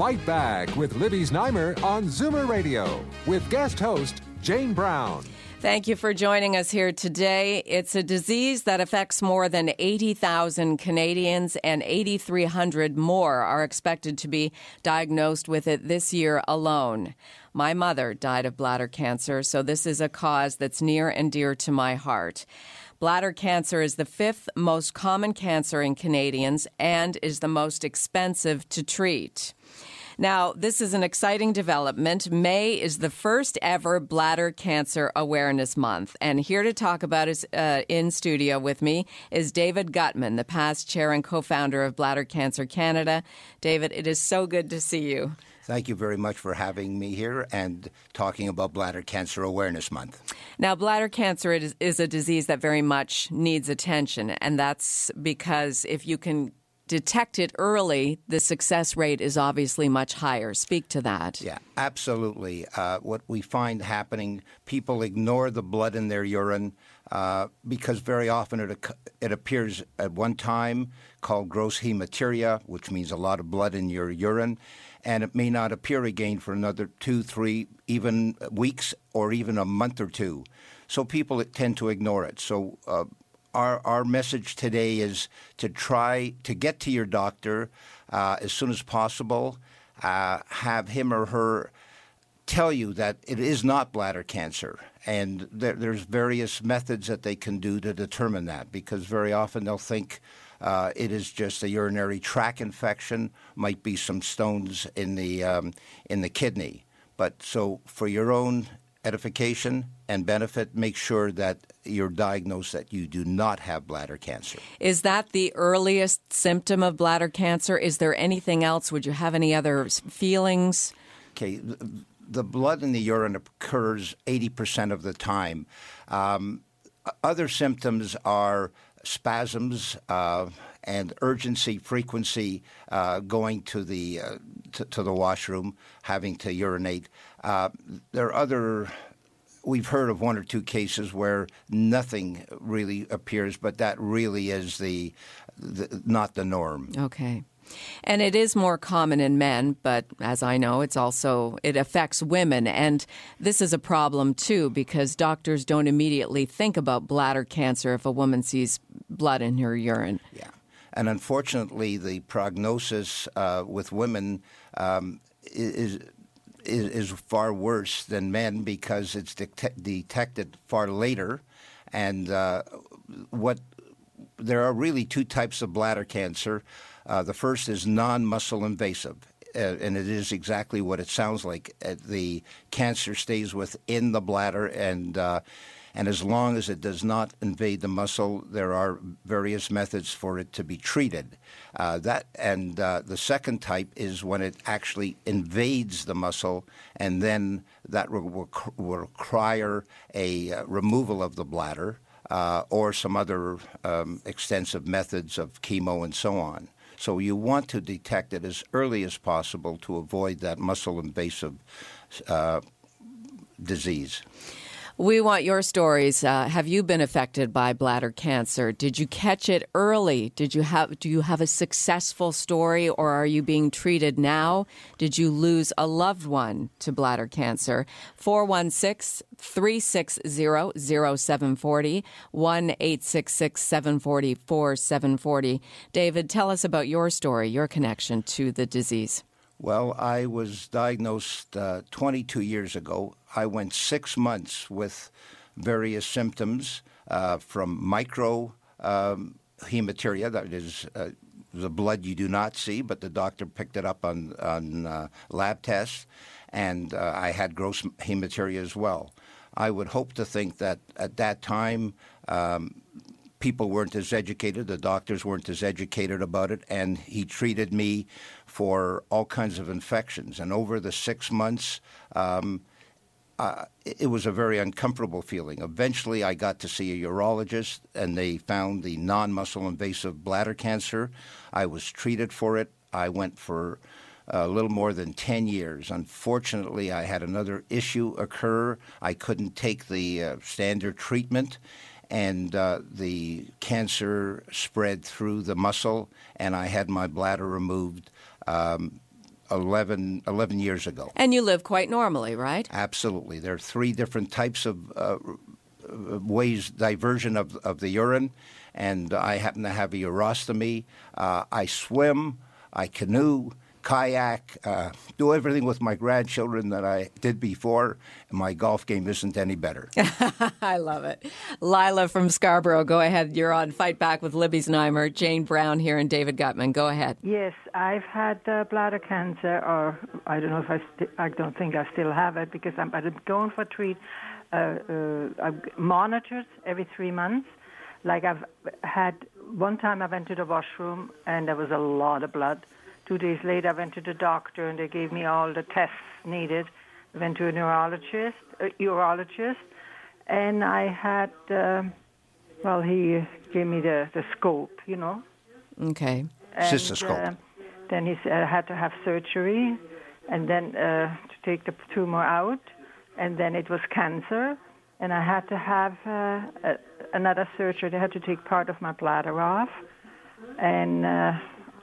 Fight Back with Libby Znaimer on Zoomer Radio with guest host Jane Brown. Thank you for joining us here today. It's a disease that affects more than 80,000 Canadians, and 8,300 more are expected to be diagnosed with it this year alone. My mother died of bladder cancer, so this is a cause that's near and dear to my heart. Bladder cancer is the fifth most common cancer in Canadians and is the most expensive to treat. Now, this is an exciting development. May is the first ever Bladder Cancer Awareness Month. And here to talk about it uh, in studio with me is David Gutman, the past chair and co founder of Bladder Cancer Canada. David, it is so good to see you. Thank you very much for having me here and talking about Bladder Cancer Awareness Month. Now, bladder cancer is, is a disease that very much needs attention, and that's because if you can detect it early, the success rate is obviously much higher. Speak to that. Yeah, absolutely. Uh, what we find happening, people ignore the blood in their urine uh, because very often it, it appears at one time called gross hematuria, which means a lot of blood in your urine, and it may not appear again for another two, three, even weeks or even a month or two. So people tend to ignore it. So uh, our, our message today is to try to get to your doctor uh, as soon as possible, uh, have him or her tell you that it is not bladder cancer. And there, there's various methods that they can do to determine that because very often they'll think uh, it is just a urinary tract infection, might be some stones in the, um, in the kidney. But so for your own edification and benefit, make sure that you're diagnosed that you do not have bladder cancer. Is that the earliest symptom of bladder cancer? Is there anything else? Would you have any other feelings? Okay, the blood in the urine occurs 80% of the time. Um, other symptoms are spasms uh, and urgency, frequency, uh, going to the uh, to, to, the washroom, having to urinate. Uh, there are other. We've heard of one or two cases where nothing really appears, but that really is the, the not the norm. Okay. And it is more common in men, but as I know, it's also it affects women and this is a problem too because doctors don't immediately think about bladder cancer if a woman sees blood in her urine. Yeah. And unfortunately, the prognosis uh, with women um, is, is, is far worse than men because it's detected far later, and uh, what there are really two types of bladder cancer. Uh, the first is non-muscle invasive, uh, and it is exactly what it sounds like. Uh, the cancer stays within the bladder and uh, and as long as it does not invade the muscle, there are various methods for it to be treated. Uh, that and uh, the second type is when it actually invades the muscle, and then that will, will require a uh, removal of the bladder uh, or some other um, extensive methods of chemo and so on. So you want to detect it as early as possible to avoid that muscle invasive uh, disease. We want your stories. Uh, have you been affected by bladder cancer? Did you catch it early? Did you have do you have a successful story or are you being treated now? Did you lose a loved one to bladder cancer? 416-360-0740 1-866-740-4740. David, tell us about your story, your connection to the disease. Well, I was diagnosed uh, 22 years ago. I went six months with various symptoms uh, from micro um, hematuria, that is uh, the blood you do not see, but the doctor picked it up on, on uh, lab tests, and uh, I had gross hematuria as well. I would hope to think that at that time, um, people weren't as educated, the doctors weren't as educated about it, and he treated me for all kinds of infections. And over the six months, um, uh, it was a very uncomfortable feeling. Eventually, I got to see a urologist, and they found the non muscle invasive bladder cancer. I was treated for it. I went for a little more than 10 years. Unfortunately, I had another issue occur. I couldn't take the uh, standard treatment, and uh, the cancer spread through the muscle, and I had my bladder removed. Um, 11, 11, years ago. And you live quite normally, right? Absolutely. There are three different types of uh, ways diversion of, of the urine, and I happen to have a urostomy. Uh, I swim, I canoe, kayak, uh, do everything with my grandchildren that I did before, and my golf game isn't any better. I love it. Lila from Scarborough, go ahead. You're on Fight Back with Libby Znaimer, Jane Brown here, and David Gutman. Go ahead. Yes, I've had uh, bladder cancer, or I don't know if I, st- I don't think I still have it because I'm, I'm going for treat, uh, uh, I'm monitored every three months. Like I've had one time I went to the washroom and there was a lot of blood Two days later, I went to the doctor and they gave me all the tests needed. I went to a neurologist, a urologist, and I had, uh, well, he gave me the, the scope, you know. Okay. And, Cystoscope. Uh, then he said I had to have surgery, and then uh, to take the tumor out, and then it was cancer, and I had to have uh, a, another surgery. They had to take part of my bladder off, and uh,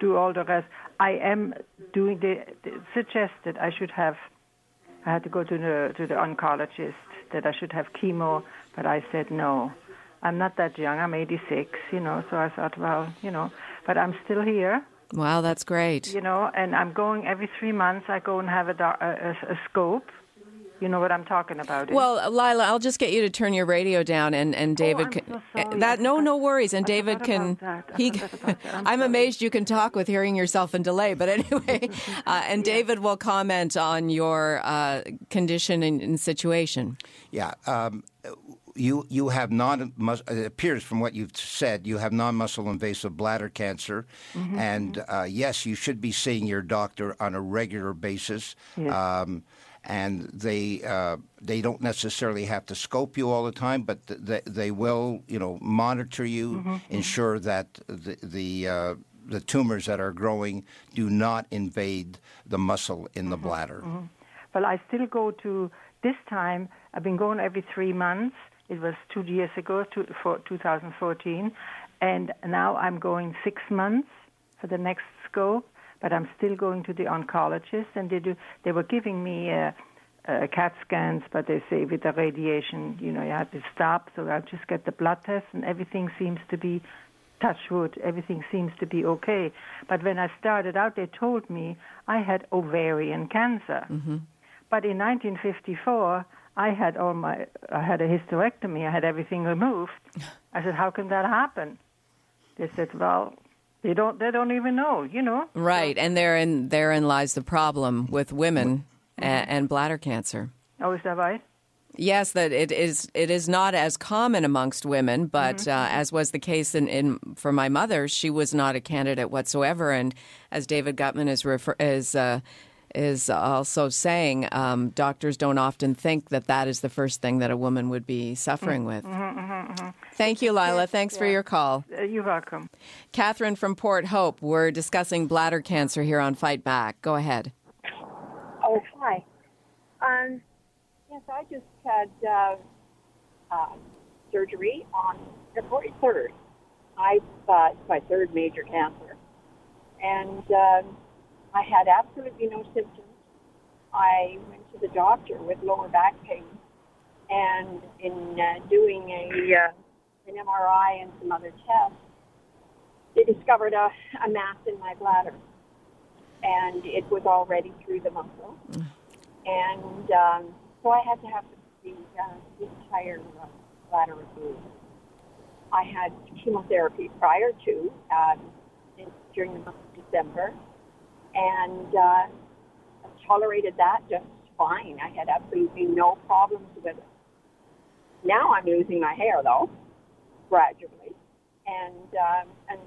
do all the rest. I am doing the, the suggested I should have. I had to go to the to the oncologist that I should have chemo, but I said no. I'm not that young. I'm 86, you know. So I thought, well, you know, but I'm still here. Wow, that's great. You know, and I'm going every three months. I go and have a, a, a scope you know what I'm talking about. Well, Lila, I'll just get you to turn your radio down, and and oh, David oh, can so that. No, no worries. And I David can. He. I'm, I'm amazed you can talk with hearing yourself in delay. But anyway, uh, and yeah. David will comment on your uh, condition and, and, situation. Yeah. Um, you you have non it appears from what you've said you have non muscle invasive bladder cancer, mm-hmm. and uh, yes, you should be seeing your doctor on a regular basis. Yes. Um, and they uh, they don't necessarily have to scope you all the time, but th- they will you know monitor you, mm-hmm. mm-hmm. ensure that the the, uh, the tumors that are growing do not invade the muscle in the mm-hmm. bladder. Mm-hmm. Well, I still go to this time. I've been going every three months. It was two years ago, to, for 2014, and now I'm going six months for the next scope but I'm still going to the oncologist, and they do. They were giving me uh, uh, CAT scans, but they say with the radiation, you know, you have to stop. So I'll just get the blood test, and everything seems to be touch wood. Everything seems to be okay. But when I started out, they told me I had ovarian cancer. Mm-hmm. But in 1954. I had all my, I had a hysterectomy. I had everything removed. I said, "How can that happen?" They said, "Well, they don't. They don't even know. You know. Right, and therein therein lies the problem with women mm-hmm. and, and bladder cancer. Oh, is that right? Yes, that it is. It is not as common amongst women, but mm-hmm. uh, as was the case in, in, for my mother, she was not a candidate whatsoever. And as David Gutman is refer, is uh, is also saying, um, doctors don't often think that that is the first thing that a woman would be suffering with. Mm-hmm, mm-hmm, mm-hmm. Thank you, Lila. Thanks yeah. for your call. Uh, you're welcome. Catherine from Port Hope. We're discussing bladder cancer here on Fight Back. Go ahead. Oh, hi. Um, yes, I just had uh, uh, surgery on the 3rd. I thought my third major cancer. And um, I had absolutely no symptoms. I went to the doctor with lower back pain, and in uh, doing a uh, an MRI and some other tests, they discovered a, a mass in my bladder, and it was already through the muscle, and um, so I had to have the, uh, the entire uh, bladder removed. I had chemotherapy prior to um, in, during the month of December and uh, tolerated that just fine. I had absolutely no problems with it. Now I'm losing my hair though, gradually, and um, and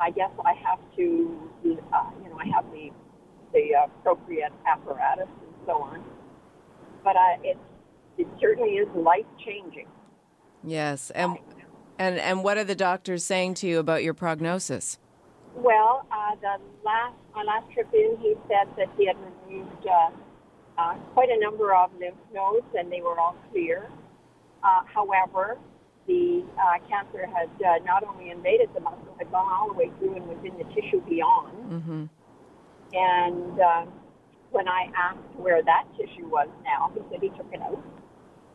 I guess I have to, uh, you know, I have the the appropriate apparatus and so on. But uh, it it certainly is life changing. Yes, and and and what are the doctors saying to you about your prognosis? Well, uh, the last my last trip in, he said that he had removed uh, uh, quite a number of lymph nodes, and they were all clear. Uh, however, the uh, cancer had uh, not only invaded the muscle, had gone all the way through and was in the tissue beyond. Mm-hmm. And uh, when I asked where that tissue was now, he said he took it out.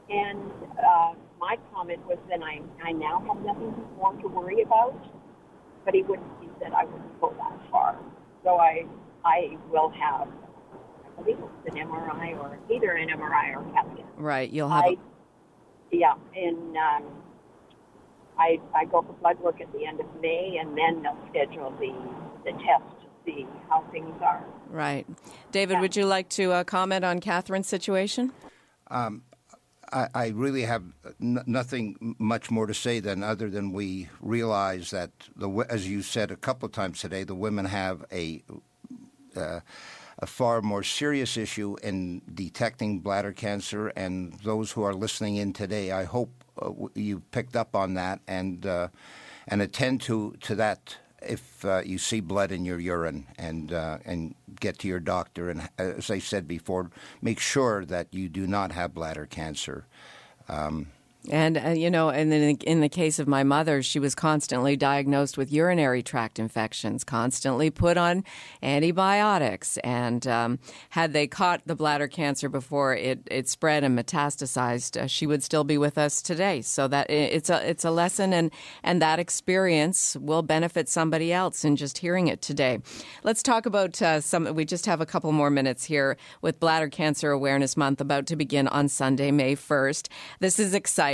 And uh, my comment was then I, I now have nothing more to worry about. But he wouldn't. He said I wouldn't go that far. So I I will have I believe it's an MRI or either an MRI or CAT scan. Right, you'll have. I, a- yeah, and um, I I go for blood work at the end of May, and then they'll schedule the the test to see how things are. right, David. Yeah. Would you like to uh, comment on Catherine's situation? I, I really have n- nothing much more to say than other than we realize that the as you said a couple of times today, the women have a uh, a far more serious issue in detecting bladder cancer, and those who are listening in today, I hope uh, you picked up on that and uh, and attend to to that if uh, you see blood in your urine and uh, and get to your doctor. And as I said before, make sure that you do not have bladder cancer. And uh, you know, and then in the case of my mother, she was constantly diagnosed with urinary tract infections, constantly put on antibiotics, and um, had they caught the bladder cancer before it, it spread and metastasized, uh, she would still be with us today. So that it's a it's a lesson, and and that experience will benefit somebody else. in just hearing it today, let's talk about uh, some. We just have a couple more minutes here with Bladder Cancer Awareness Month about to begin on Sunday, May first. This is exciting.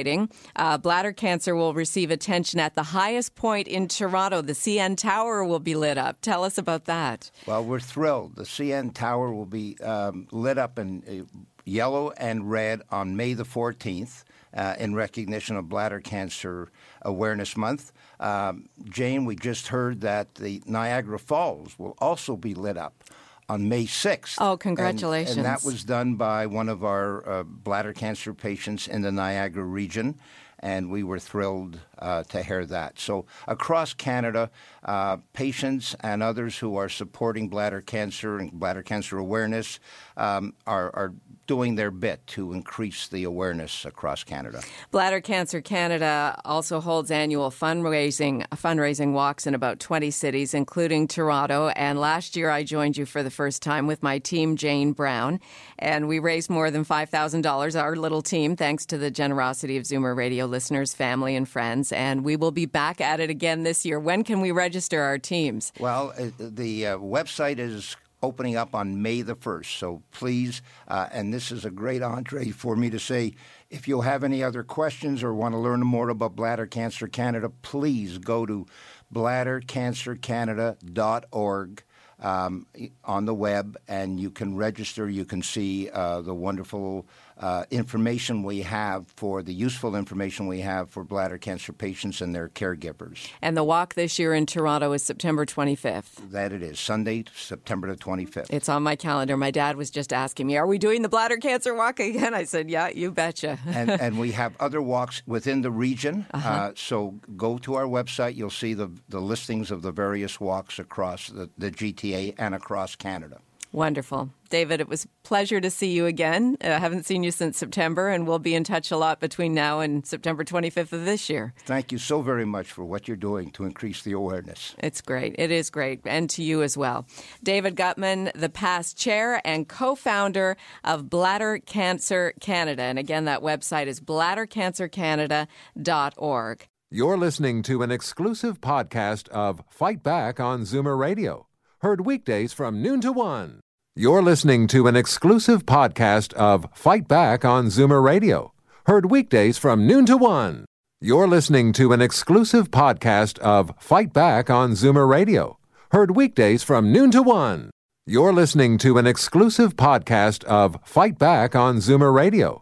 Uh, bladder cancer will receive attention at the highest point in Toronto. The CN Tower will be lit up. Tell us about that. Well, we're thrilled. The CN Tower will be um, lit up in uh, yellow and red on May the 14th uh, in recognition of Bladder Cancer Awareness Month. Um, Jane, we just heard that the Niagara Falls will also be lit up on May 6th. Oh, And- congratulations. And, that was done by one of our uh, bladder cancer patients in the Niagara region. And we were thrilled uh, to hear that. So, across Canada, uh, patients and others who are supporting bladder cancer and bladder cancer awareness um, are, are doing their bit to increase the awareness across Canada. Bladder Cancer Canada also holds annual fundraising fundraising walks in about 20 cities, including Toronto. And last year, I joined you for the first time with my team, Jane Brown, and we raised more than $5,000. Our little team, thanks to the generosity of Zoomer Radio listeners, family, and friends. And we will be back at it again this year. When can we register our teams? Well, uh, the uh, website is opening up on May the 1st. So please, uh, and this is a great entree for me to say if you have any other questions or want to learn more about Bladder Cancer Canada, please go to bladdercancercanada.org. Um, on the web, and you can register. You can see uh, the wonderful uh, information we have for the useful information we have for bladder cancer patients and their caregivers. And the walk this year in Toronto is September 25th. That it is Sunday, September the 25th. It's on my calendar. My dad was just asking me, Are we doing the bladder cancer walk again? I said, Yeah, you betcha. and, and we have other walks within the region. uh so go to our website. You'll see the, the listings of the various walks across the, the GTA and across Canada. Wonderful. David, it was a pleasure to see you again. Uh, I haven't seen you since September, and we'll be in touch a lot between now and September 25th of this year. Thank you so very much for what you're doing to increase the awareness. It's great. It is great. And to you as well. David Gutman, the past chair and co founder of Bladder Cancer Canada. And again, that website is bladdercancercanada.org. You're listening to an exclusive podcast of Fight Back on Zoomer Radio, heard weekdays from noon to one. You're listening to an exclusive podcast of Fight Back on Zoomer Radio, heard weekdays from noon to one. You're listening to an exclusive podcast of Fight Back on Zoomer Radio, heard weekdays from noon to one. You're listening to an exclusive podcast of Fight Back on Zoomer Radio,